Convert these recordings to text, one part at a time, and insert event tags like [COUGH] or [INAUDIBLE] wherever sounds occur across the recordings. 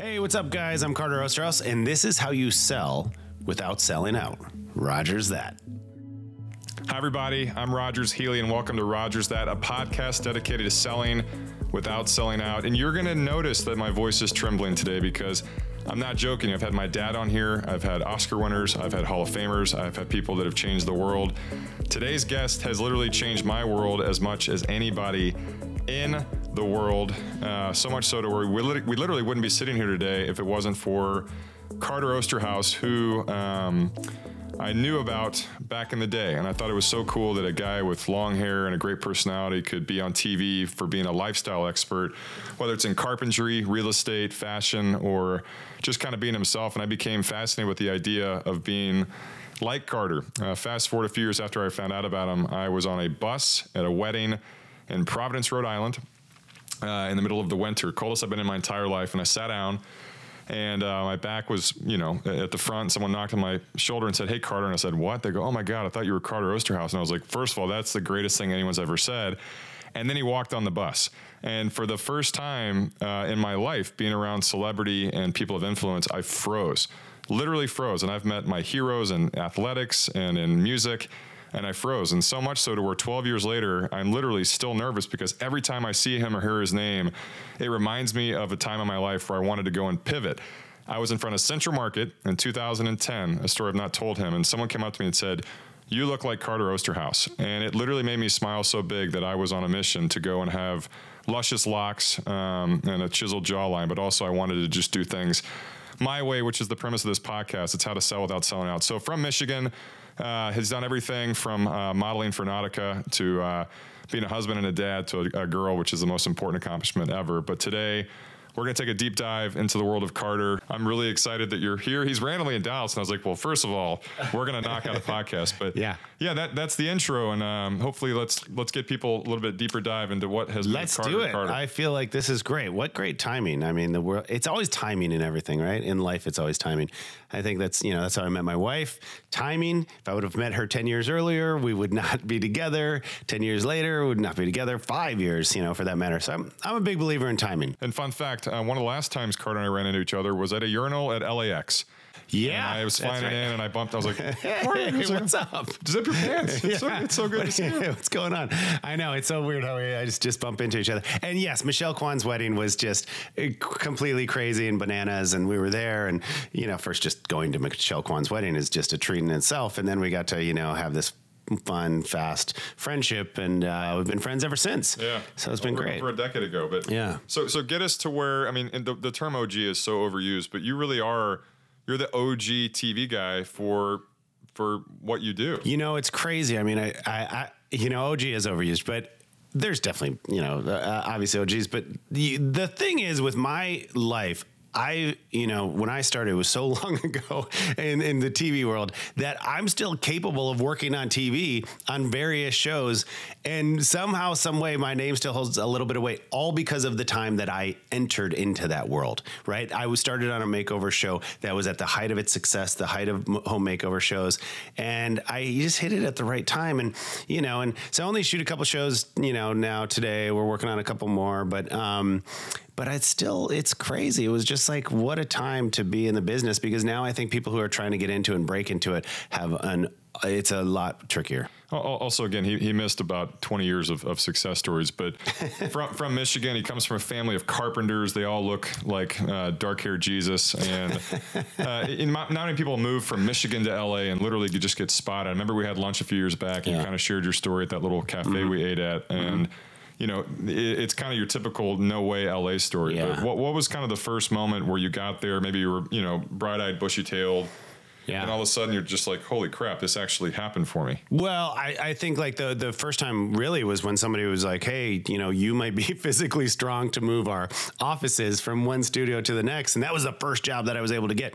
Hey, what's up, guys? I'm Carter Oosterhouse, and this is how you sell without selling out. Rogers that. Hi, everybody. I'm Rogers Healy, and welcome to Rogers That, a podcast dedicated to selling without selling out. And you're going to notice that my voice is trembling today because I'm not joking. I've had my dad on here, I've had Oscar winners, I've had Hall of Famers, I've had people that have changed the world. Today's guest has literally changed my world as much as anybody in the world. Uh, so much so to where we, lit- we literally wouldn't be sitting here today if it wasn't for Carter Oosterhouse, who um, I knew about back in the day. And I thought it was so cool that a guy with long hair and a great personality could be on TV for being a lifestyle expert, whether it's in carpentry, real estate, fashion, or just kind of being himself. And I became fascinated with the idea of being like Carter. Uh, fast forward a few years after I found out about him, I was on a bus at a wedding in Providence, Rhode Island, uh, in the middle of the winter, coldest I've been in my entire life. And I sat down, and uh, my back was, you know, at the front. Someone knocked on my shoulder and said, "Hey, Carter." And I said, "What?" They go, "Oh my God, I thought you were Carter Oosterhouse." And I was like, first of all, that's the greatest thing anyone's ever said." And then he walked on the bus. And for the first time uh, in my life, being around celebrity and people of influence, I froze, literally froze. And I've met my heroes in athletics and in music and I froze. And so much so to where 12 years later, I'm literally still nervous because every time I see him or hear his name, it reminds me of a time in my life where I wanted to go and pivot. I was in front of Central Market in 2010, a story I've not told him, and someone came up to me and said, you look like Carter Oosterhouse. And it literally made me smile so big that I was on a mission to go and have luscious locks um, and a chiseled jawline, but also I wanted to just do things my way, which is the premise of this podcast. It's how to sell without selling out. So from Michigan, uh, has done everything from uh, modeling for Nautica to uh, being a husband and a dad to a, a girl, which is the most important accomplishment ever. But today, we're going to take a deep dive into the world of Carter. I'm really excited that you're here. He's randomly in Dallas, and I was like, well, first of all, we're going to knock out a podcast. But Yeah. yeah, that that's the intro, and um, hopefully, let's let's get people a little bit deeper dive into what has Let's been Carter do it. Carter. I feel like this is great. What great timing. I mean, the world, it's always timing in everything, right? In life, it's always timing. I think that's, you know, that's how I met my wife. Timing. If I would have met her 10 years earlier, we would [LAUGHS] not be together. 10 years later, we would not be together. Five years, you know, for that matter. So I'm, I'm a big believer in timing. and fun fact: uh, one of the last times Carter and I ran into each other was at a urinal at LAX. Yeah. And I was flying right. in, and I bumped. I was like, [LAUGHS] Hey, was like, what's up? Zip your pants. It's, so, Yeah. it's so good to see you. [LAUGHS] What's going on? I know it's so weird how we I just just bump into each other. And yes, Michelle Kwan's wedding was just uh, completely crazy and bananas. And we were there, and you know, first just going to Michelle Kwan's wedding is just a treat in itself. And then we got to you know have this fun, fast friendship, and uh, we've been friends ever since. Yeah. so it's been over, great. over a decade ago. But Yeah. So so get us to where I mean, and the, the term OG is so overused, but you really are you're the OG TV guy for for what you do. You know, it's crazy. I mean, I, I, I you know, OG is overused, but there's definitely, you know, uh, obviously OGs. But the the thing is, with my life, I, you know, when I started, it was so [LAUGHS] long ago in, in the TV world that I'm still capable of working on TV on various shows. And somehow, some way, my name still holds a little bit of weight, all because of the time that I entered into that world, right? I was started on a makeover show that was at the height of its success, the height of home makeover shows. And I just hit it at the right time. And, you know, and so I only shoot a couple shows, you know, now today we're working on a couple more, but, um, but it's still it's crazy. It was just like what a time to be in the business because now I think people who are trying to get into and break into it have an it's a lot trickier. Al- al- Also, again, he, he missed about 20 years of, of success stories, but [LAUGHS] from, from Michigan, he comes from a family of carpenters. They all look like uh, dark haired Jesus. And [LAUGHS] uh, in my, not many people move from Michigan to LA and literally you just get spotted. I remember we had lunch a few years back and you kind of shared your story at that little cafe Mm-hmm. we ate at. And you know, it, it's kind of your typical no way LA story. But Yeah. what, what was kind of the first moment where you got there? Maybe you were, you know, bright eyed, bushy tailed. Yeah. And all of a sudden you're just like, holy crap, this actually happened for me. Well, I, I think like the the first time really was when somebody was like, "Hey, you know, you might be [LAUGHS] physically strong to move our offices from one studio to the next," and that was the first job that I was able to get.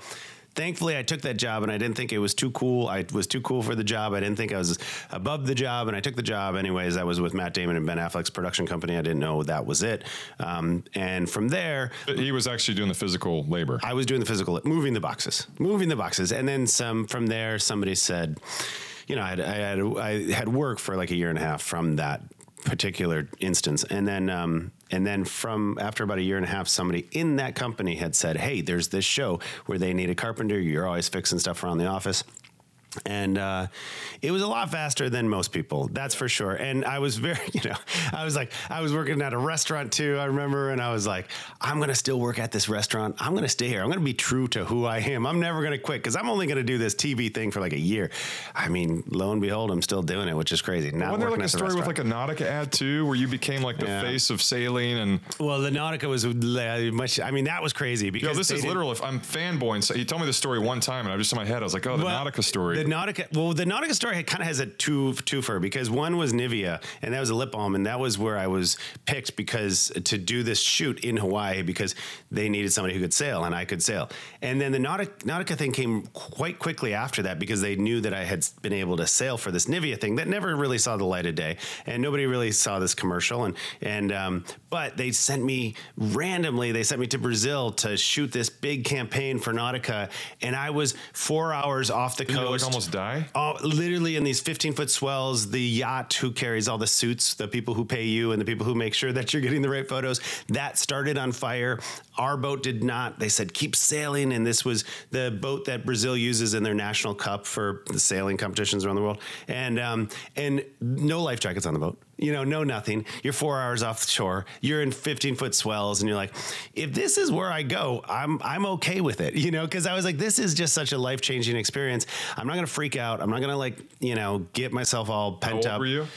Thankfully, I took that job, and I didn't think it was too cool. I was too cool for the job. I didn't think I was above the job, and I took the job anyways. I was with Matt Damon and Ben Affleck's production company. I didn't know that was it. Um, and from there, he was actually doing the physical labor. I was doing the physical, moving the boxes, moving the boxes, and then some. From there, somebody said, you know, I had I had, I had work for like a year and a half from that particular instance, and then um, and then from after about a year and a half, somebody in that company had said, "Hey, there's this show where they need a carpenter. You're always fixing stuff around the office." And uh, it was a lot faster than most people that's for sure. And i was very [LAUGHS] you know i was like i was working at a restaurant too i remember and i was like i'm going to still work at this restaurant. I'm going to stay here. I'm going to be true to who i am. I'm never going to quit because i'm only going to do this tv thing for like a year. I mean lo and behold i'm still doing it which is crazy. Not wasn't there like a story with like a nautica ad too where you became like the yeah. face of sailing and well the nautica was much i mean that was crazy because Yo, this is literal if i'm fanboying so he told me the story one time and i was just in my head i was like oh the well, nautica story Nautica, well, the Nautica story kind of has a two twofer because one was Nivea, and that was a lip balm, and that was where I was picked because to do this shoot in Hawaii because they needed somebody who could sail, and I could sail. And then the Nautica, Nautica thing came quite quickly after that because they knew that I had been able to sail for this Nivea thing that never really saw the light of day, and nobody really saw this commercial. And and um, but they sent me randomly. They sent me to Brazil to shoot this big campaign for Nautica, and I was four hours off the coast. Almost die. Oh, literally in these 15 foot swells, the yacht who carries all the suits, the people who pay you, and the people who make sure that you're getting the right photos, that started on fire. Our boat did not. They said keep sailing, and this was the boat that Brazil uses in their national cup for the sailing competitions around the world. And um, and no life jackets on the boat you know, know nothing. You're four hours offshore. You're in 15 foot swells, and you're like, if this is where I go, I'm I'm okay with it, you know, because I was like, this is just such a life changing experience. I'm not gonna freak out. I'm not gonna like, you know, get myself all pent How up. Were you?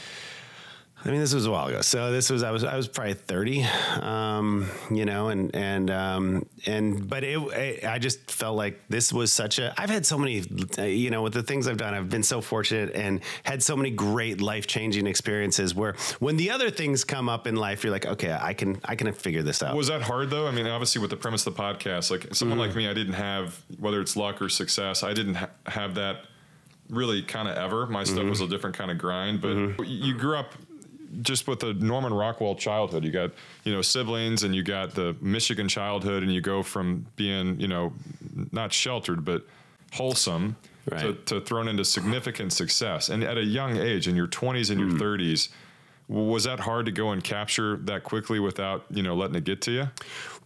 I mean, this was a while ago. So this was I was I was probably thirty, um, you know, and and um, and but it, I just felt like this was such a. I've had so many, you know, with the things I've done, I've been so fortunate and had so many great life changing experiences. Where when the other things come up in life, you're like, okay, I can I can figure this out. Was that hard though? I mean, obviously with the premise of the podcast, like someone mm-hmm. like me, I didn't have whether it's luck or success, I didn't ha- have that really kind of ever. My stuff mm-hmm. was a different kind of grind, but mm-hmm. you grew up just with the Norman Rockwell childhood, you got you know siblings, and you got the Michigan childhood, and you go from being you know not sheltered but wholesome right. to, to, thrown into significant success, and at a young age, in your twenties and your hmm. thirties. Was that hard to go and capture that quickly without you know letting it get to you?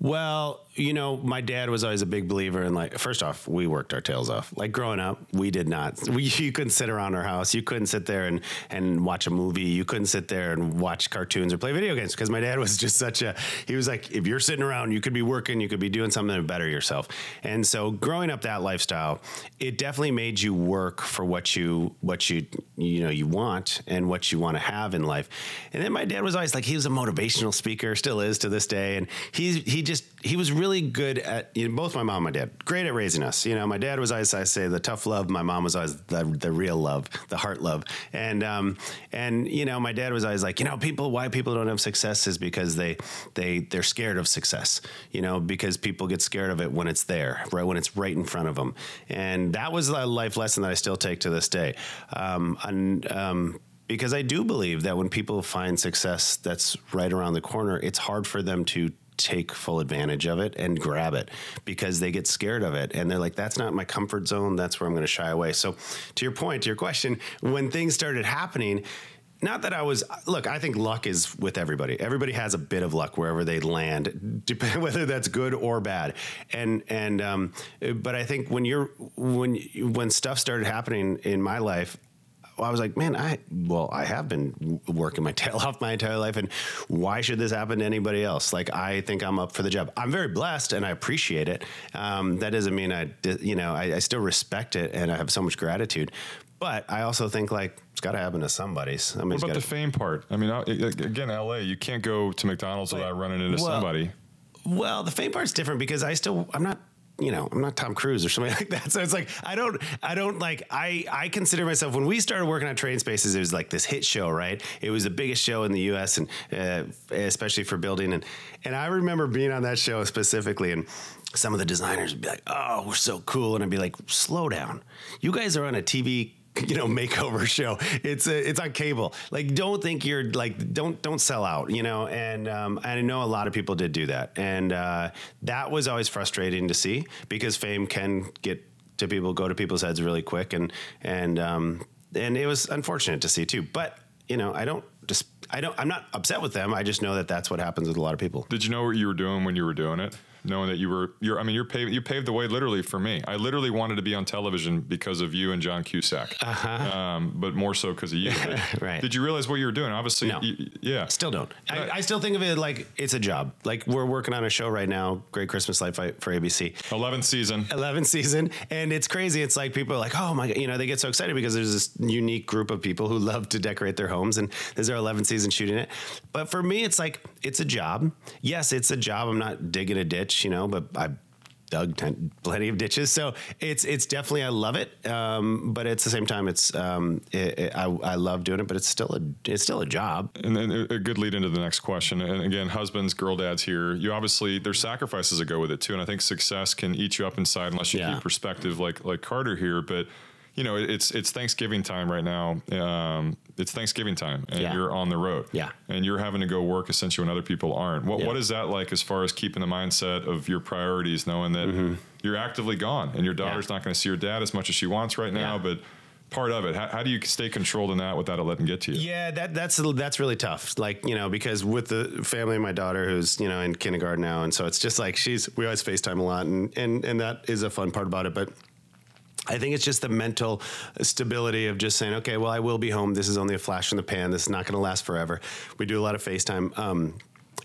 Well, you know, my dad was always a big believer in like. First off, we worked our tails off. Like growing up, we did not. We [LAUGHS] you couldn't sit around our house. You couldn't sit there and and watch a movie. You couldn't sit there and watch cartoons or play video games because my dad was [LAUGHS] just such a. He was like, if you're sitting around, you could be working. You could be doing something to better yourself. And so, growing up that lifestyle, it definitely made you work for what you what you you know you want and what you want to have in life. And then my dad was always like, he was a motivational speaker, still is to this day, and he he just he was really good at you know, both my mom and my dad, great at raising us. You know, my dad was always I say the tough love. My mom was always the, the real love, the heart love. And um, and you know, my dad was always like, you know, people why people don't have success is because they they they're scared of success. You know, because people get scared of it when it's there, right when it's right in front of them. And that was a life lesson that I still take to this day. Um, and um, because I do believe that when people find success that's right around the corner, it's hard for them to take full advantage of it and grab it because they get scared of it and they're like that's not my comfort zone that's where i'm going to shy away so to your point to your question when things started happening not that I was look, I think luck is with everybody. Everybody has a bit of luck wherever they land, [LAUGHS] whether that's good or bad. And and um, but I think when you're when when stuff started happening in my life, I was like, man, I well, I have been working my [LAUGHS] tail off my entire life, and why should this happen to anybody else? Like, I think I'm up for the job. I'm very blessed, and I appreciate it. Um, that doesn't mean I, you know, I, I still respect it, and I have so much gratitude. But I also think like it's got to happen to somebody. I mean, what about the fame part? I mean, again, LA, you can't go to McDonald's without running into well, somebody. Well, the fame part's different because I still I'm not you know, I'm not Tom Cruise or something [LAUGHS] like that. So it's like I don't, I don't like. I I consider myself when we started working on Trading Spaces, it was like this hit show, right? It was the biggest show in the U.S. and uh, especially for building. And and I remember being on that show specifically, and some of the designers would be like, "Oh, we're so cool," and I'd be like, "Slow down, you guys are on a TV [LAUGHS] you know makeover show it's a, it's on cable like don't think you're like don't don't sell out you know and um, i know a lot of people did do that and uh, that was always frustrating to see because fame can get to people go to people's heads really quick and and um, and it was unfortunate to see too but you know, I don't just, I don't, I'm not upset with them. I just know that that's what happens with a lot of people. Did you know what you were doing when you were doing it? Knowing that you were you're I mean you're paved you paved the way literally for me. I literally wanted to be on television because of you and John Cusack, uh-huh. um, but more so because of you. [LAUGHS] right? Did you realize what you were doing? Obviously, no. you, yeah. Still don't. I, I, still think of it like it's a job. Like we're working on a show right now, Great Christmas Light Fight for ABC. Eleventh season. Eleventh season, and it's crazy. It's like people are like, oh my, God. you know, they get so excited because there's this unique group of people who love to decorate their homes, and this is our eleventh season shooting it. But for me, it's like it's a job. Yes, it's a job. I'm not digging a ditch, you know, but I dug ten, plenty of ditches. So it's it's definitely I love it, um, but at the same time, it's um, it, it, I, I love doing it, but it's still a it's still a job. And then a good lead into the next question. And again, husbands, girl dads here. You obviously there's sacrifices that go with it too, and I think success can eat you up inside unless you yeah. keep perspective, like like Carter here, but you know, it's it's Thanksgiving time right now. Um, it's Thanksgiving time, and yeah. you're on the road. Yeah, and you're having to go work essentially when other people aren't. What yeah. what is that like as far as keeping the mindset of your priorities, knowing that mm-hmm. you're actively gone and your daughter's yeah. not going to see her dad as much as she wants right now, but part of it. How, how, do you stay controlled in that without it letting get to you? Yeah, that that's that's really tough. Like you know, because with the family, my daughter who's you know in kindergarten now, and so it's just like she's we always Facetime a lot, and and and that is a fun part about it, but I think it's just the mental stability of just saying, okay, well, I will be home. This is only a flash in the pan. This is not going to last forever. We do a lot of FaceTime. Um,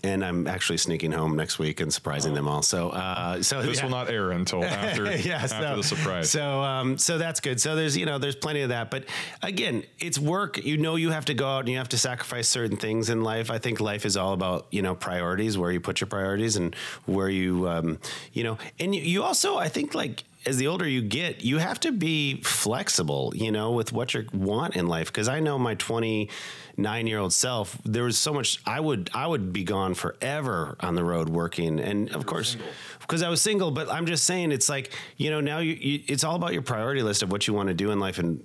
and I'm actually sneaking home next week and surprising oh. them all. So, uh, so this yeah. will not air until [LAUGHS] after, yeah, after so, the surprise. So, um, so that's good. So there's, you know, there's plenty of that. But again, it's work. You know, you have to go out and you have to sacrifice certain things in life. I think life is all about you know priorities, where you put your priorities, and where you, um, you know, and you, you also, I think, like as the older you get, you have to be flexible, you know, with what you want in life. Because I know my 29 year old self, there was so much I would I would be gone forever on the road working, and of course, because I was single. But I'm just saying, it's like you know now you, you, it's all about your priority list of what you want to do in life and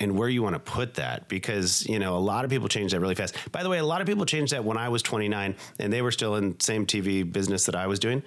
and where you want to put that because you know a lot of people change that really fast by the way a lot of people changed that when i was 29 and they were still in same tv business that i was doing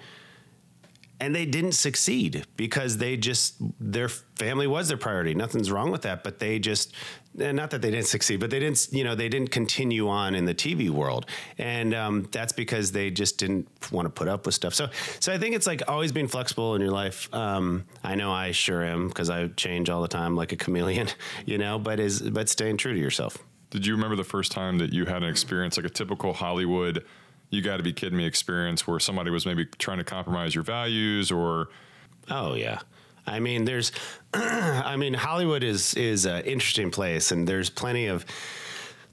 and they didn't succeed because they just their family was their priority. Nothing's wrong with that but they just not that they didn't succeed but they didn't you know they didn't continue on in the tv world. And um, that's because they just didn't want to put up with stuff. So so i think it's like always being flexible in your life. Um, i know i sure am because i change all the time like a chameleon [LAUGHS] you know but is but staying true to yourself. Did you remember the first time that you had an experience like a typical hollywood you got to be kidding me experience where somebody was maybe trying to compromise your values or oh yeah. I mean there's [CLEARS THROAT] i mean hollywood is is an interesting place and there's plenty of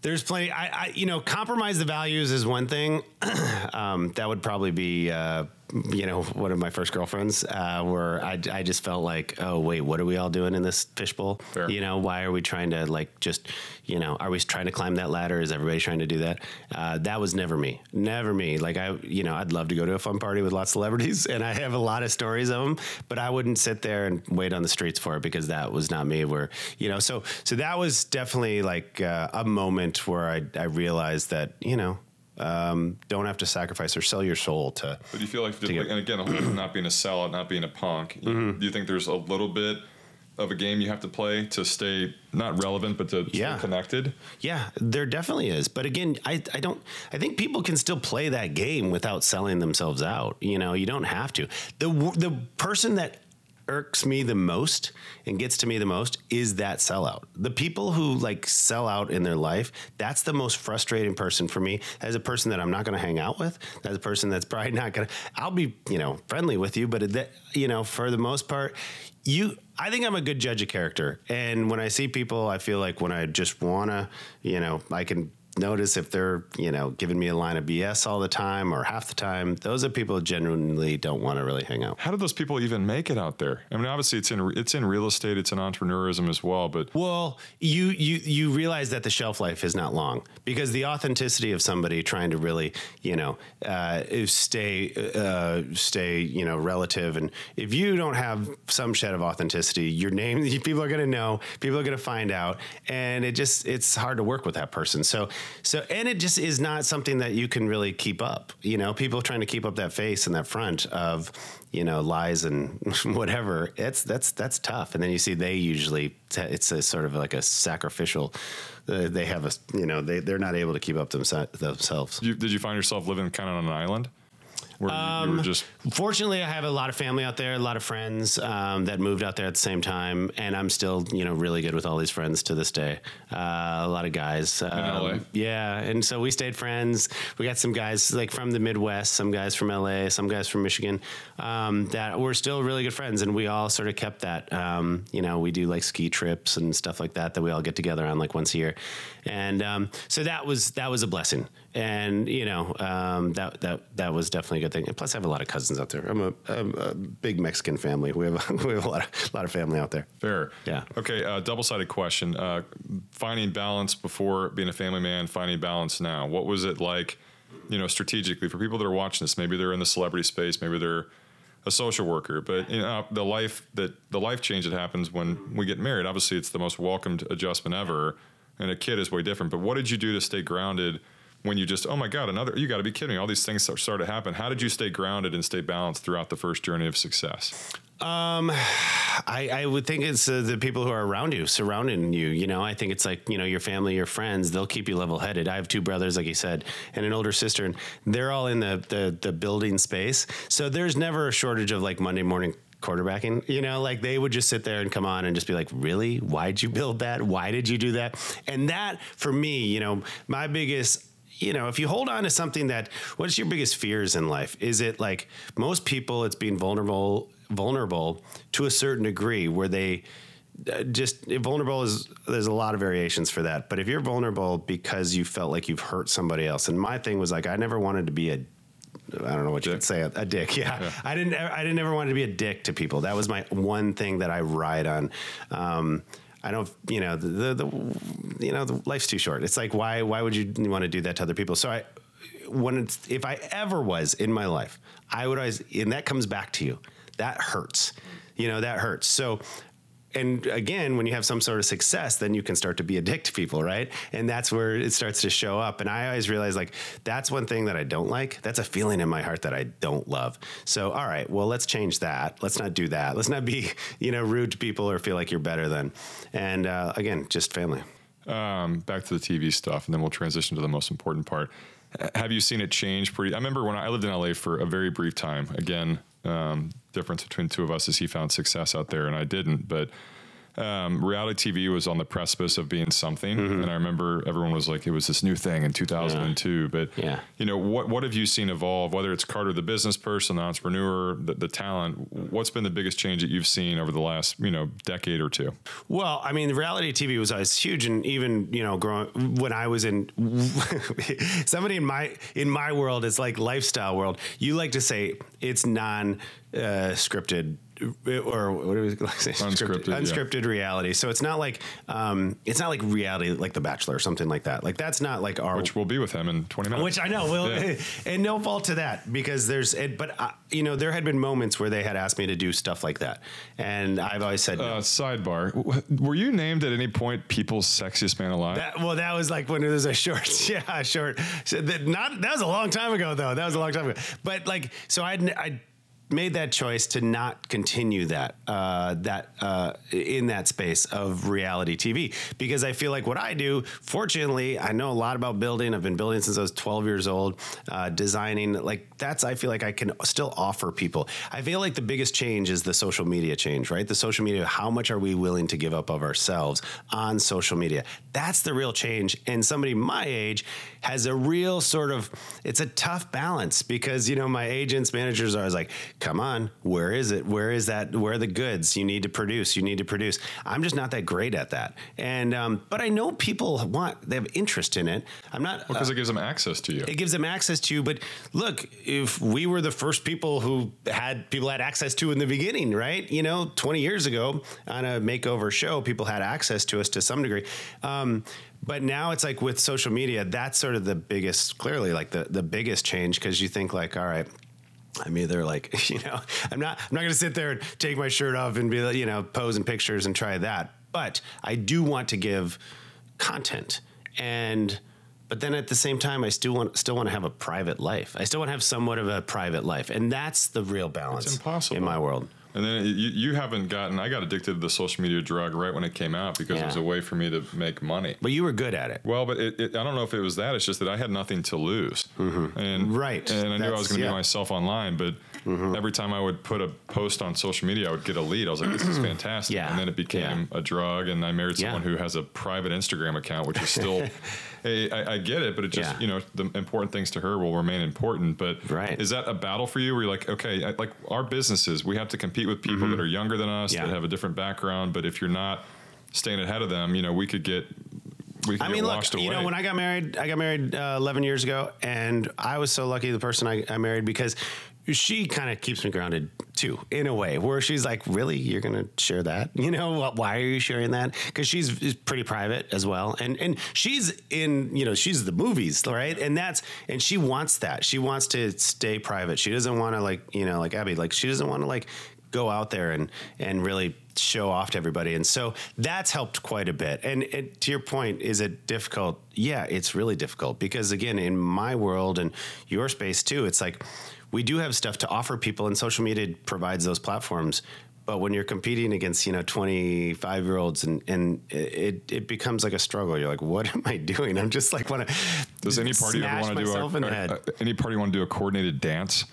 there's plenty I, I you know compromise the values is one thing. [CLEARS THROAT] Um, that would probably be uh, you know, one of my first girlfriends, uh, where I, I just felt like, oh wait, what are we all doing in this fishbowl? Fair. You know, why are we trying to like just, you know, are we trying to climb that ladder? Is everybody trying to do that? Uh, that was never me, never me. Like I, you know, I'd love to go to a fun party with lots of celebrities, and I have a lot of stories of them, but I wouldn't sit there and wait on the streets for it because that was not me. Where you know, so so that was definitely like uh, a moment where I I realized that you know um, don't have to sacrifice or sell your soul to. But do you feel like, and again, [CLEARS THROAT] not being a sellout, not being a punk, mm-hmm. do you think there's a little bit of a game you have to play to stay not relevant, but to yeah. stay connected? Yeah, there definitely is. But again, I, I don't. I think people can still play that game without selling themselves out. You know, you don't have to. the The person that irks me the most and gets to me the most is that sellout. The people who like sell out in their life, that's the most frustrating person for me as a person that I'm not going to hang out with. As a person that's probably not going to, I'll be, you know, friendly with you, but you know, for the most part, you, I think I'm a good judge of character. And when I see people, I feel like when I just want to, you know, I can notice if they're you know giving me a line of BS all the time or half the time. Those are people who genuinely don't want to really hang out. How do those people even make it out there? I mean, obviously it's in it's in real estate, it's in entrepreneurism as well. But well, you you you realize that the shelf life is not long because the authenticity of somebody trying to really you know uh, stay uh, stay you know relative, and if you don't have some shed of authenticity, your name [LAUGHS] people are going to know, people are going to find out, and it just it's hard to work with that person. So So, and it just is not something that you can really keep up. You know, people trying to keep up that face and that front of, you know, lies and [LAUGHS] whatever. It's that's that's tough. And then you see they usually it's a sort of like a sacrificial. Uh, they have a you know they they're not able to keep up themse- themselves. You, did you find yourself living kind of on an island? Where you- you were just Fortunately, I have a lot of family out there, a lot of friends um, that moved out there at the same time, and I'm still, you know, really good with all these friends to this day. Uh, a lot of guys, um, LA? yeah, and so we stayed friends. We got some guys like from the Midwest, some guys from LA, some guys from Michigan um, that we're still really good friends, and we all sort of kept that. Um, you know, we do like ski trips and stuff like that that we all get together on like once a year, and um, so that was that was a blessing. And you know um, that that that was definitely a good thing. And plus, I have a lot of cousins out there. I'm a, I'm a big Mexican family. We have [LAUGHS] we have a lot of lot of family out there. Fair. Yeah. Okay. Uh, Double sided question. Uh, finding balance before being a family man, finding balance now. What was it like, you know, strategically for people that are watching this? Maybe they're in the celebrity space. Maybe they're a social worker. But you know, the life that the life change that happens when we get married. Obviously, it's the most welcomed adjustment ever, and a kid is way different. But what did you do to stay grounded? When you just, oh my God, another, you got to be kidding me. All these things start, to happen. How did you stay grounded and stay balanced throughout the first journey of success? I, I would think it's uh, the people who are around you, surrounding you. You know, I think it's like you know your family, your friends. They'll keep you level headed. I have two brothers, like you said, and an older sister, and they're all in the the, the building space. So there's never a shortage of like Monday morning quarterbacking. You know, like they would just sit there and come on and just be like, "Really? Why'd you build that? Why did you do that?" And that for me, you know, my biggest you know, if you hold on to something that, what's your biggest fears in life? Is it like most people, it's being vulnerable, vulnerable to a certain degree where they uh, just vulnerable is, there's a lot of variations for that. But if you're vulnerable because you felt like you've hurt somebody else, and my thing was like, I never wanted to be a, I don't know what you could say, a, a dick. Yeah. I didn't, I didn't ever want to be a dick to people. That was my one thing that I ride on. Um, I don't, you know, the, the, the, you know, the life's too short. It's like, why, why would you want to do that to other people? So I, when it's, if I ever was in my life, I would always, and that comes back to you. That hurts, you know, that hurts. So, and again, when you have some sort of success, then you can start to be a dick to people, right? And that's where it starts to show up. And I always realize like that's one thing that I don't like. That's a feeling in my heart that I don't love. So, all right, well, let's change that. Let's not do that. Let's not be, [LAUGHS] you know, rude to people or feel like you're better than. And uh, again, just family. um, back to the TV stuff, and then we'll transition to the most important part. Have you seen it change pretty? I remember when I lived in LA for a very brief time. Again, um, difference between two of us is he found success out there and I didn't. But um, reality TV was on the precipice of being something, Mm-hmm. and I remember everyone was like, it was this new thing in 2002. But Yeah. you know, what what have you seen evolve? Whether it's Carter, the business person, the entrepreneur, the, the talent. What's been the biggest change that you've seen over the last you know decade or two? Well, I mean, reality TV was always huge, and even you know, growing when I was in [LAUGHS] somebody in my in my world, it's like lifestyle world. You like to say it's non uh, scripted. Or what do we say? [LAUGHS] Unscripted, yeah. reality. So it's not like um, it's not like reality, like The Bachelor or something like that. Like that's not like our Which will be with him in 20 minutes. which I know will, Yeah. [LAUGHS] and no fault to that because there's, it, but uh, you know, there had been moments where they had asked me to do stuff like that, and I've always said no. Uh, sidebar: Were you named at any point people's sexiest man alive? That, well, that was like when it was a short, [LAUGHS] yeah, a short. So that, not that was a long time ago, though. That was a long time ago. But like, so I I made that choice to not continue that uh, that uh, in that space of reality TV because I feel like what I do. Fortunately, I know a lot about building. I've been building since I was 12 years old, uh, designing. Like that's I feel like I can still offer people. I feel like the biggest change is the social media change, right? The social media. How much are we willing to give up of ourselves on social media? That's the real change. And somebody my age has a real sort of. It's a tough balance because you know my agents, managers are always like, "Come on, where is it? Where is that? Where are the goods? You need to produce. You need to produce." I'm just not that great at that. And um, but I know people want. They have interest in it. I'm not. Because it gives them access to you. it gives them access to you. but look if we were the first people who had people had access to in the beginning right you know 20 years ago on a makeover show people had access to us to some degree um, but now it's like with social media that's sort of the biggest clearly like the, the biggest change because you think like all right I'm either like, [LAUGHS] you know, I'm not, I'm not going to sit there and take my shirt off and be, like, you know, pose in pictures and try that. But I do want to give content and but then at the same time, I still want still want to have a private life. I still want to have somewhat of a private life, and that's the real balance impossible. in my world. And then you, you haven't gotten. I got addicted to the social media drug right when it came out because it was a way for me to make money. But you were good at it. Well, but it, it, I don't know if it was that. It's just that I had nothing to lose, mm-hmm. and Right. And I knew I was going to yeah. be myself online. But every time I would put a post on social media, I would get a lead. I was like, "This is [CLEARS THROAT] fantastic." Yeah. And then it became a drug, and I married Yeah. someone who has a private Instagram account, which is still. [LAUGHS] hey, I, I get it, but it just Yeah. you know the important things to her will remain important. But Right. is that a battle for you? Where you're like, okay, I- like our businesses, we have to compete with people that are younger than us Mm-hmm. Yeah. that have a different background. But if you're not staying ahead of them, you know, we could get. We could I get mean, look, washed away. you know, when I got married, I got married uh, 11 years ago, and I was so lucky the person I, I married because she kind of keeps me grounded too, in a way, where she's like, "Really, you're gonna share that? [LAUGHS] You know, why are you sharing that?" Because she's pretty private as well, and and she's in, you know, she's the movies, right? And that's and she wants that. She wants to stay private. She doesn't want to like, you know, like Abby, like she doesn't want to like go out there and and really show off to everybody and so that's helped quite a bit and, and to your point is it difficult yeah it's really difficult because again in my world and your space too it's like we do have stuff to offer people and social media provides those platforms. But when you're competing against you know 25 year olds and and it it becomes like a struggle. You're like what [LAUGHS] am i doing? I'm just like want to Does any party ever want to do a, a- a- uh, any party want to do a coordinated dance?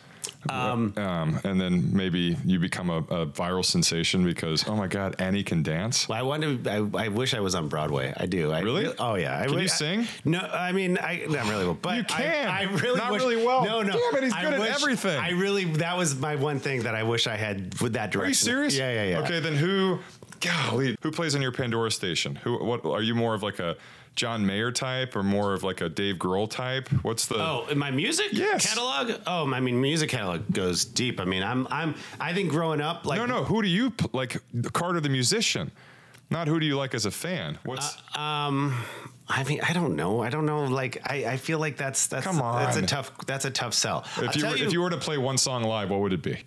Um, and then maybe you become a, a viral sensation because oh my god, Annie can dance. Well, I want to. I, I wish I was on Broadway. I do. I Really? Oh yeah. I Can you sing? No, I mean I not really well, but You can. I, I really Not wish- really well. No, no. Damn it, he's I good at everything. I really that was my one thing that I wish I had with that direction. Are you serious? Yeah, yeah, yeah. Okay, then who? Golly, who plays in your Pandora station? Who? What are you more of like a John Mayer type or more of like a Dave Grohl type? What's the? Oh, in my music Yes. catalog? Oh, I mean, music catalog goes deep. I mean, I'm, I'm, I think growing up, like, no, no. Who do you like? Carter the musician, not who do you like as a fan? What's? um, I mean, I don't know. I don't know. Like, I, I feel like that's that's Come on. that's a tough that's a tough sell. I'll if you, were, if you were to play one song live, what would it be?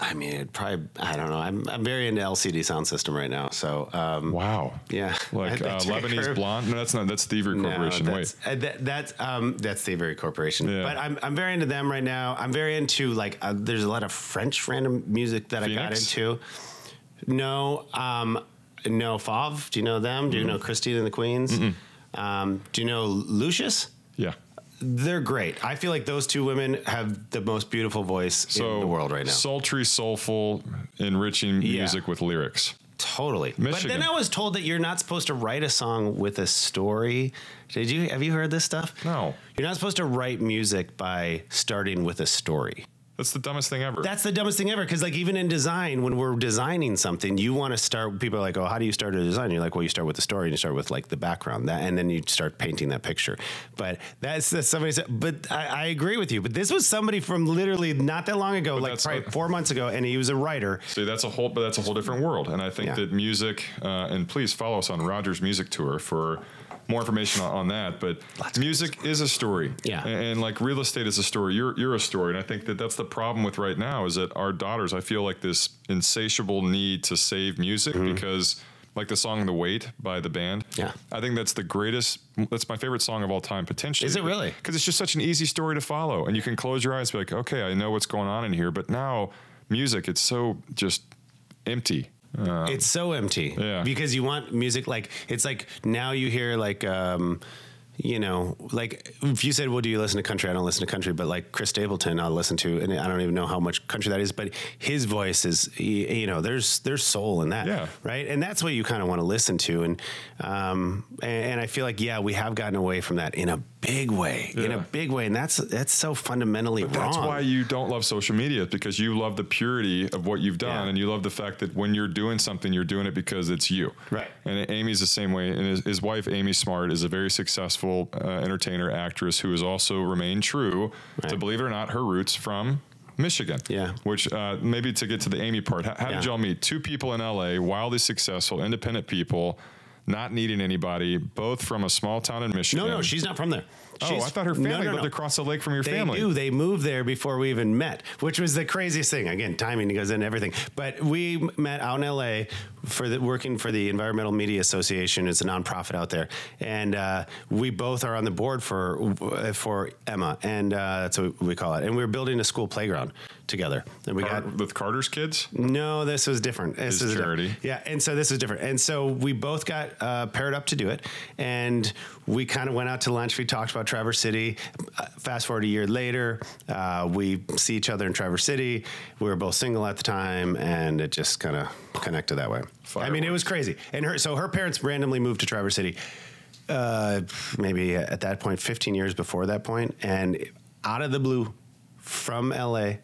I mean, it probably. I don't know. I'm, I'm very into LCD Soundsystem right now. So, um, Wow. yeah, [LAUGHS] Like uh, Lebanese. Blonde? No, that's not. That's Thievery No, Corporation. that's, Wait. uh, that, that's um, that's Thievery Corporation. Yeah. But I'm I'm very into them right now. I'm very into like uh, there's a lot of French random music that I got into. No, um, no Fav. Do you know them? Do you know Christine and the Queens? Um, do you know Lucius? Yeah. They're great. I feel like those two women have the most beautiful voice So in the world right now. Sultry, soulful, enriching Yeah. music with lyrics. Totally. But then I was told that you're not supposed to write a song with a story. Did you have you heard this stuff? No. You're not supposed to write music by starting with a story. That's the dumbest thing ever. That's the dumbest thing ever because like even in design when we're designing something you want to start people are like oh how do you start a design you're like well you start with the story and you start with like the background that and then you start painting that picture but that's, that's somebody said but I, I agree with you but this was somebody from literally not that long ago like probably a- four months ago and he was a writer See, that's a whole, but that's a whole different world. And I think Yeah. that music, uh, and please follow us on Rogers Music Tour for more information on, on that. But music is a story, Yeah. And, and like real estate is a story. You're you're a story, and I think that that's the problem with right now is that our daughters. I feel like this insatiable need to save music because. Like the song "The Weight" by the band, Mm-hmm. Yeah. I think that's the greatest. That's my favorite song of all time, potentially. Is it really? Because it's just such an easy story to follow, and you can close your eyes, and be like, okay, I know what's going on in here. But now, music, it's so just empty. It's so empty. Yeah. Because you want music like it's like now you hear like um you know, like if you said, "Well, do you listen to country?" I don't listen to country, but like Chris Stapleton, I'll listen to, and I don't even know how much country that is, but his voice is, you know, there's there's soul in that, Yeah. right? And that's what you kind of want to listen to, and um, and, and I feel like yeah, we have gotten away from that in a big way, in a big way, and that's that's so fundamentally wrong. That's why you don't love social media because you love the purity of what you've done, Yeah. and you love the fact that when you're doing something, you're doing it because it's you. Right. And Amy's the same way. And his, his wife, Amy Smart, is a very successful uh, entertainer, actress who has also remained true to believe it or not her roots from. Michigan, Yeah. Which uh, maybe to get to the Amy part, how, how did y'all meet? Two people in LA, wildly successful, independent people not needing anybody, both from a small town in Michigan. No, no, she's not from there. Oh, I thought her family no, lived no. across the lake from your They family. do. They moved there before we even met, which was the craziest thing. Again, timing goes into everything. But we met out in L.A. for the, working for the Environmental Media Association. It's a nonprofit out there, and uh, we both are on the board for for Emma, and uh, that's what we call it. And we were building a school playground together. And we Car- got with Carter's kids. no, this was different. This His is charity. Yeah, and so this was different. And so we both got uh, paired up to do it, and we kind of went out to lunch. We talked about Traverse City. Uh, fast forward a year later, uh, we see each other in Traverse City. We were both single at the time, and it just kind of connected that way. I mean, it was crazy. And her, so her parents randomly moved to Traverse City. Uh, maybe at that point, 15 years before that point, and out of the blue, from LA.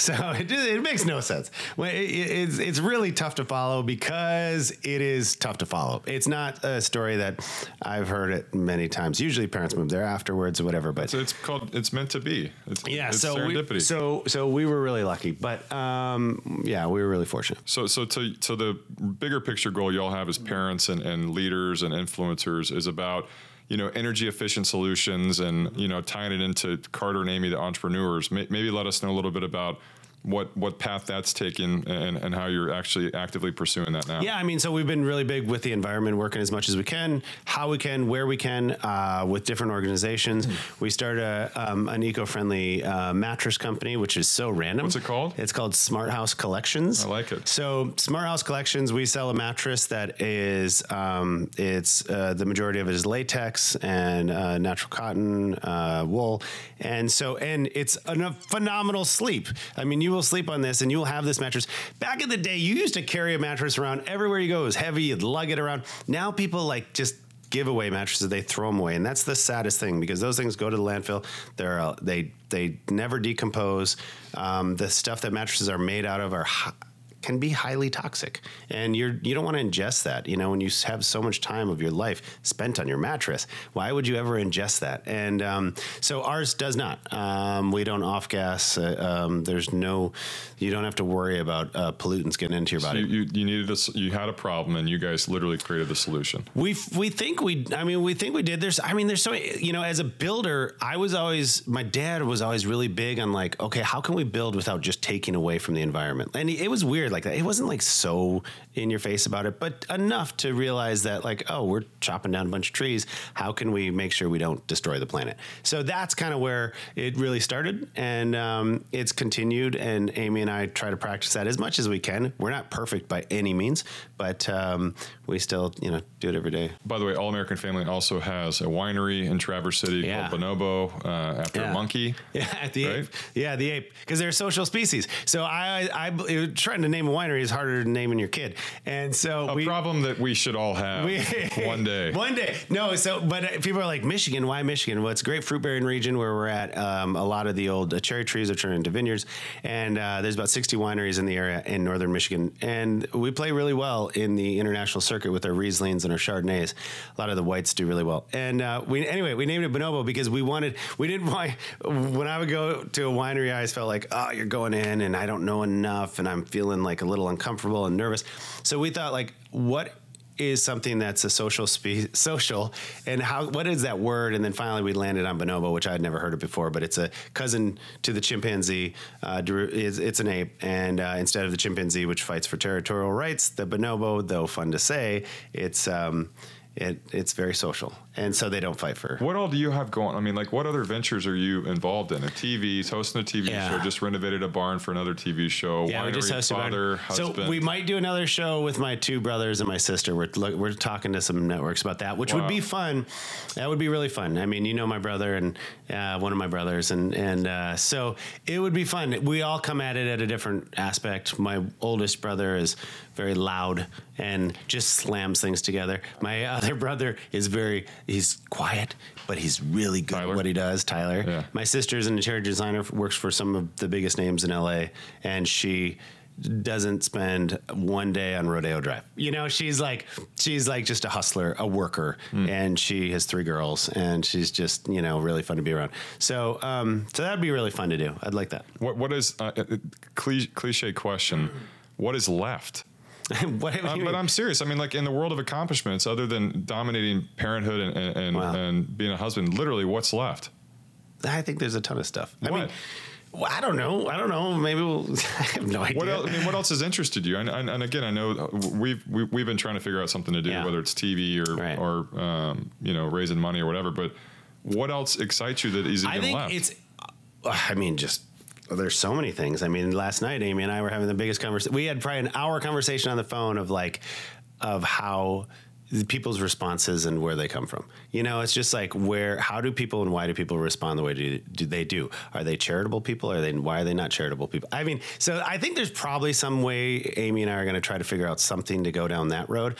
So [LAUGHS] it, just- it makes no sense. It- it- It's, it's really tough to follow because it is tough to follow. It's not a story that I've heard it many times. Usually parents move there afterwards or whatever, but So it's called. It's meant to be. It's, yeah, it's so serendipity. we, so so we were really lucky, but um, yeah, we were really fortunate. So, so to, so the bigger picture goal y'all have as parents and, and leaders and influencers is about, you know, energy efficient solutions and, you know, tying it into Carter and Amy, the entrepreneurs. Maybe let us know a little bit about what, what path that's taken and, and how you're actually actively pursuing that now. Yeah, I mean, so we've been really big with the environment, working as much as we can, how we can, where we can, uh, with different organizations. Mm-hmm. We started a, um, an eco-friendly uh, mattress company, which is so random. What's it called? It's called Smart House Collections. I like it. So Smart House Collections, we sell a mattress that is, um, it's uh, the majority of it is latex and uh, natural cotton, uh, wool, and so and it's a phenomenal sleep. I mean, you will sleep on this, and you will have this mattress. Back in the day, you used to carry a mattress around everywhere you go. It was heavy. You'd lug it around. Now people like just give away mattresses they throw them away and that's the saddest thing because those things go to the landfill they're uh, they they never decompose um, the stuff that mattresses are made out of are can be highly toxic. And you're you don't want to ingest that you know when you have so much time of your life spent on your mattress. Why would you ever ingest that? And um, so ours does not. Um, we don't off gas uh, um, there's no you don't have to worry about uh, pollutants getting into your body. You, you, you needed a, s- you had a problem and you guys literally created the solution. We we think we I mean we think we did. There's I mean there's so you know as a builder I was always my dad was always really big on like okay how can we build without just taking away from the environment? And it was weird like that. It wasn't like so in your face about it, but enough to realize that like oh we're chopping down a bunch of trees. How can we make sure we don't destroy the planet? So that's kind of where it really started, and um, it's continued. And Amy and I try to practice that as much as we can. We're not perfect by any means, but um, we still you know do it every day. By the way, All American Family also has a winery in Traverse City Yeah. called Bonobo uh, after a monkey. [LAUGHS] Yeah, at the Right? ape. Yeah, the ape, because they're a social species. So I, I, I trying to name a winery is harder than naming your kid, and so A we. problem that we should all have we- [LAUGHS] one day. [LAUGHS] One day. No, so, but uh, people are like, Michigan, why Michigan? Well, it's a great fruit bearing region where we're at. Um, a lot of the old uh, cherry trees are turned into vineyards. And uh, there's about 60 wineries in the area in northern Michigan. And we play really well in the international circuit with our Rieslings and our Chardonnays. A lot of the whites do really well. And uh, we, anyway, we named it Bonobo because we wanted, we didn't [LAUGHS] want, when I would go to a winery, I always felt like, oh, you're going in and I don't know enough and I'm feeling like a little uncomfortable and nervous. So we thought, like, what is something that's a social spe- social? And how what is that word? And then finally we landed on bonobo which i had never heard of before but it's a cousin to the chimpanzee uh, it's, it's an ape. And uh, instead of the chimpanzee which fights for territorial rights the bonobo though fun to say it's um, it, it's very social and so they don't fight for What all do you have going? I mean, like, what other ventures are you involved in? A TV, hosting a TV Yeah. show, just renovated a barn for another TV show. Yeah, we just hosted father, So we might do another show with my two brothers and my sister. We're look, we're talking to some networks about that, which would be fun. That would be really fun. I mean, you know my brother and uh, one of my brothers, and and uh, so it would be fun. We all come at it at a different aspect. My oldest brother is very loud and just slams things together. My other brother is very he's quiet, but he's really good Tyler? at what he does. Tyler. Yeah. My sister is an interior designer, works for some of the biggest names in LA, and she doesn't spend one day on Rodeo Drive. You know, she's like she's like just a hustler, a worker, and she has three girls, and she's just you know really fun to be around. So um, so that'd be really fun to do. I'd like that. what what is uh, uh, cliche, cliche question? What is left? [LAUGHS] what, Uh, but I'm serious. I mean, like in the world of accomplishments, other than dominating parenthood and and, and, Wow. and being a husband, literally, what's left? I think there's a ton of stuff. I mean, well, I don't know. I don't know. Maybe we'll, [LAUGHS] I have no idea. What else? I mean, what else has interested you? And, and, and again, I know we've we, we've been trying to figure out something to do, Yeah. whether it's TV or Right. or um, you know raising money or whatever. But what else excites you that is even I think left? it's. I mean, just there's so many things. I mean, last night Amy and I were having the biggest conversation. We had probably an hour conversation on the phone of like, of how people's responses and where they come from. You know, it's just like where, how do people and why do people respond the way do, do they do? Are they charitable people? Are they? Why are they not charitable people? I mean, so I think there's probably some way Amy and I are going to try to figure out something to go down that road.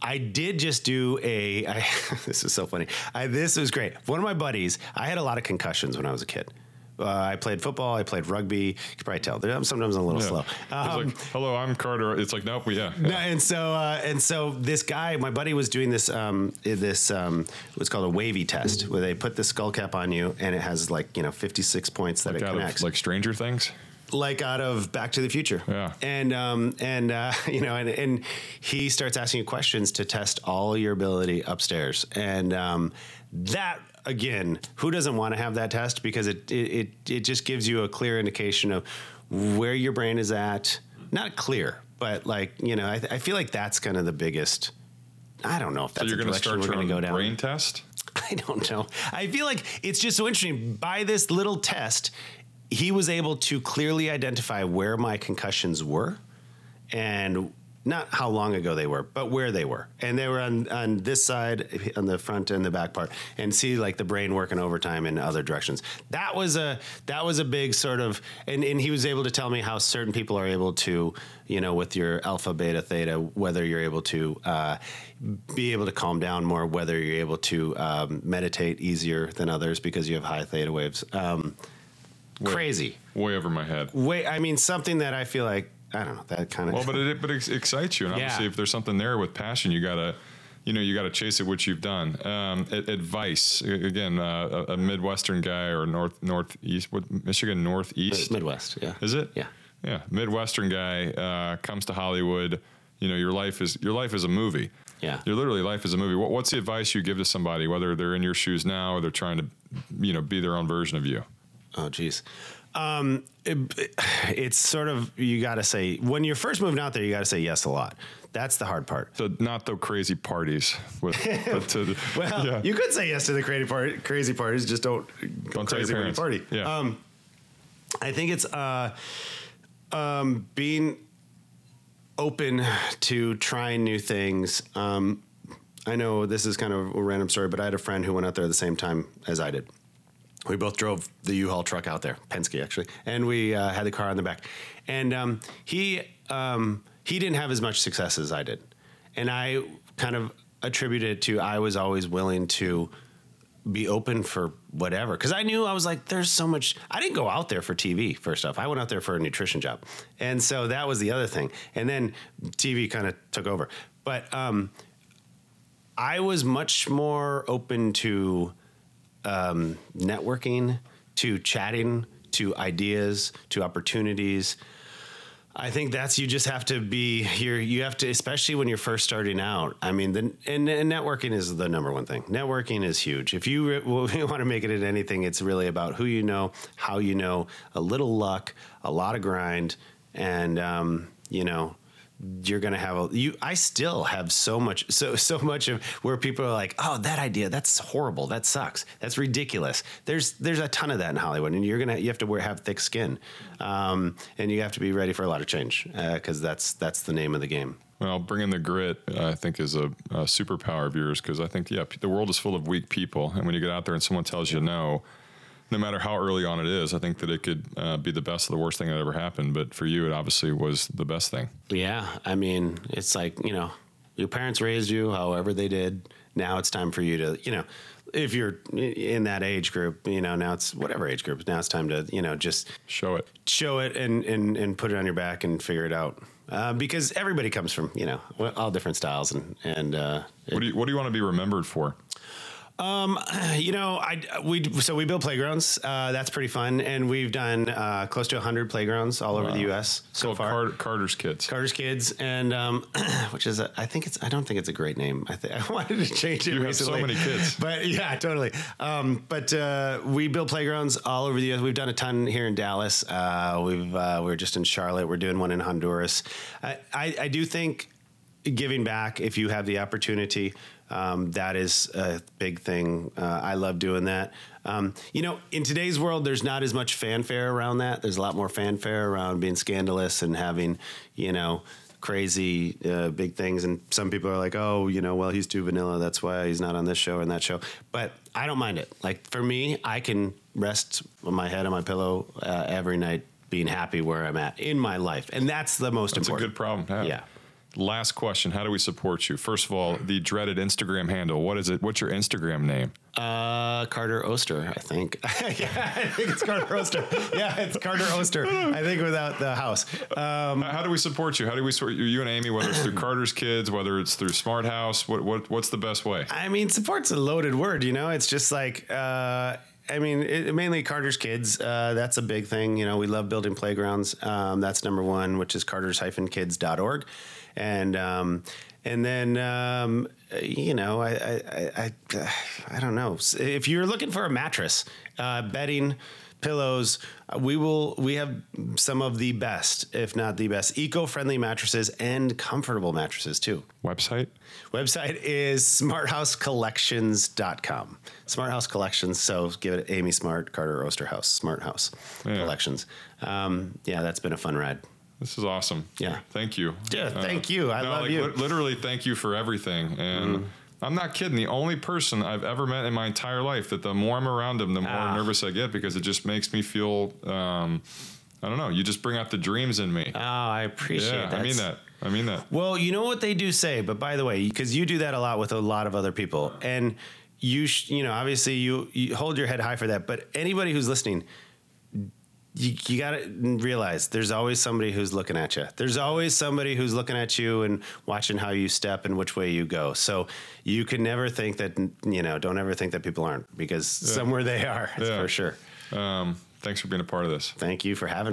I did just do a. I, [LAUGHS] this is so funny. I, this was great. One of my buddies. I had a lot of concussions when I was a kid. Uh, I played football. I played rugby. You can probably tell. I'm sometimes I'm a little Yeah. slow. Um, like, hello, I'm Carter. It's like, nope, yeah. no, and so uh, and so this guy, my buddy, was doing this um, this um, what's called a wavy test, where they put the skull cap on you, and it has like you know 56 points that Like it out connects of like Stranger Things. like out of Back to the Future. Yeah. And um and uh, [LAUGHS] you know and and he starts asking you questions to test all your ability upstairs, and um, that again, who doesn't want to have that test because it it it, it just gives you a clear indication of where your brain is at. Not clear, but like you know, I, I feel like that's kind of the biggest. I don't know if So that's you're a going to start we're going to go down. brain test. [LAUGHS] I don't know. I feel like it's just so interesting. By this little test, he was able to clearly identify where my concussions were and not how long ago they were, but where they were. And they were on, on this side, on the front and the back part, and see like the brain working overtime in other directions. That was a that was a big sort of and, and he was able to tell me how certain people are able to, you know, with your alpha, beta, theta, whether you're able to uh, be able to calm down more, whether you're able to um, meditate easier than others because you have high theta waves. Um, crazy. Way over my head. Wait, I mean something that I feel like I don't know that kind of. Well, but it but it excites you, and Yeah. obviously, if there's something there with passion, you gotta, you know, you gotta chase it, which you've done. Um, advice again, uh, a, a Midwestern guy or north northeast, what Michigan northeast Midwest, yeah. is it? Yeah. yeah. Midwestern guy uh, comes to Hollywood. You know, your life is your life is a movie. Yeah. Your literally life is a movie. What, what's the advice you give to somebody, whether they're in your shoes now or they're trying to, you know, be their own version of you? Oh, geez. Um, it, it's sort of you got to say when you're first moving out there, you got to say yes a lot. That's the hard part. So not the crazy parties with, but to the, [LAUGHS] Well, yeah. you could say yes to the crazy party, crazy parties, just don't go Don't tell your crazy parents. party. Yeah. Um, I think it's uh, um, being open to trying new things. Um, I know this is kind of a random story, but I had a friend who went out there at the same time as I did. We both drove the U-Haul truck out there, Penske actually, and we uh, had the car on the back. And um, he um, he didn't have as much success as I did, and I kind of attributed it to I was always willing to be open for whatever because I knew I was like, there's so much. I didn't go out there for TV first off. I went out there for a nutrition job, and so that was the other thing. And then TV kind of took over, but um, I was much more open to um, networking, to chatting, to ideas, to opportunities. I think that's you just have to be here. You have to, especially when you're first starting out. I mean, the, and, and networking is the number one thing. Networking is huge. If you, re- [LAUGHS] want to make it in anything, it's really about who you know, how you know, a little luck, a lot of grind, and um, you know, you're gonna have a you i still have so much so so much of where people are like oh that idea that's horrible that sucks that's ridiculous. There's there's a ton of that in hollywood and you're gonna you have to wear have thick skin um, and you have to be ready for a lot of change because that's that's the name of the game. Well, bringing the grit, I think, is a, a superpower of yours because I think, yeah, the world is full of weak people, and when you get out there and someone tells you no, no matter how early on it is, I think that it could uh, be the best or the worst thing that ever happened. But for you, it obviously was the best thing. yeah i mean it's like you know your parents raised you however they did now it's time for you to you know if you're in that age group you know now it's whatever age group now it's time to you know just Show it. show it and, and, and put it on your back and figure it out. Uh, because everybody comes from, you know, all different styles and, and, uh, What do you What do you want to be remembered for? [CLEARS THROAT] You know, I we so we build playgrounds. Uh, that's pretty fun, and we've done uh, close to hundred playgrounds all over the U.S. so far. Car- Carter's Kids. Carter's Kids, and um, [CLEARS THROAT] which is a, I think it's I don't think it's a great name. I think [LAUGHS] I wanted to change it You have so many kids. but [LAUGHS] yeah, totally. Um, but uh, we build playgrounds all over the U.S. We've done a ton here in Dallas. Uh, we've uh, we're just in Charlotte. We're doing one in Honduras. I, I, I do think giving back if you have the opportunity. Um, that is a big thing. Uh, I love doing that. Um, you know, in today's world, there's not as much fanfare around that. There's a lot more fanfare around being scandalous and having, you know, crazy uh, big things. And some people are like, oh, you know, well, he's too vanilla. That's why he's not on this show and that show. But I don't mind it. Like for me, I can rest my head on my pillow uh, every night being happy where I'm at in my life. And that's the most important. It's a good problem to have. Yeah. Last question: How do we support you? First of all, the dreaded Instagram handle. What is it? What's your Instagram name? Uh, Carter Oster, I think. [LAUGHS] yeah, I think it's Carter Oster. Yeah, it's Carter Oster. I think without the house. Um, How do we support you? How do we support you, you and Amy? Whether it's through [COUGHS] Carter's Kids, whether it's through Smart House, what, what what's the best way? I mean, support's a loaded word, you know? It's just like, uh, I mean, it, mainly Carter's Kids. Uh, that's a big thing. You know, we love building playgrounds. Um, that's number one, which is carters-kids.org. And, um, and then, um, you know, I, I, I, I, don't know. If you're looking for a mattress, uh, bedding, pillows, uh, we will, we have some of the best, if not the best, eco-friendly mattresses and comfortable mattresses too. Website? Website is smarthousecollections.com. Smart House Collections. So give it Amy Smart, Carter Oosterhouse, Smart House Yeah. Collections. Um, yeah, that's been a fun ride. This is awesome. Yeah. Thank you. Yeah, thank you. I love like, you. li- literally, thank you for everything. And Mm-hmm. I'm not kidding. The only person I've ever met in my entire life that the more I'm around them, the more Ah. nervous I get because it just makes me feel. Um, I don't know. You just bring out the dreams in me. Oh, I appreciate yeah, that. I mean that. I mean that. Well, you know what they do say, but by the way, because you do that a lot with a lot of other people, and you, sh- you know, obviously you, you hold your head high for that. But anybody who's listening, you, you got to realize there's always somebody who's looking at you. There's always somebody who's looking at you and watching how you step and which way you go. So you can never think that, you know, don't ever think that people aren't because somewhere they are Yeah. for sure. Um, thanks for being a part of this. Thank you for having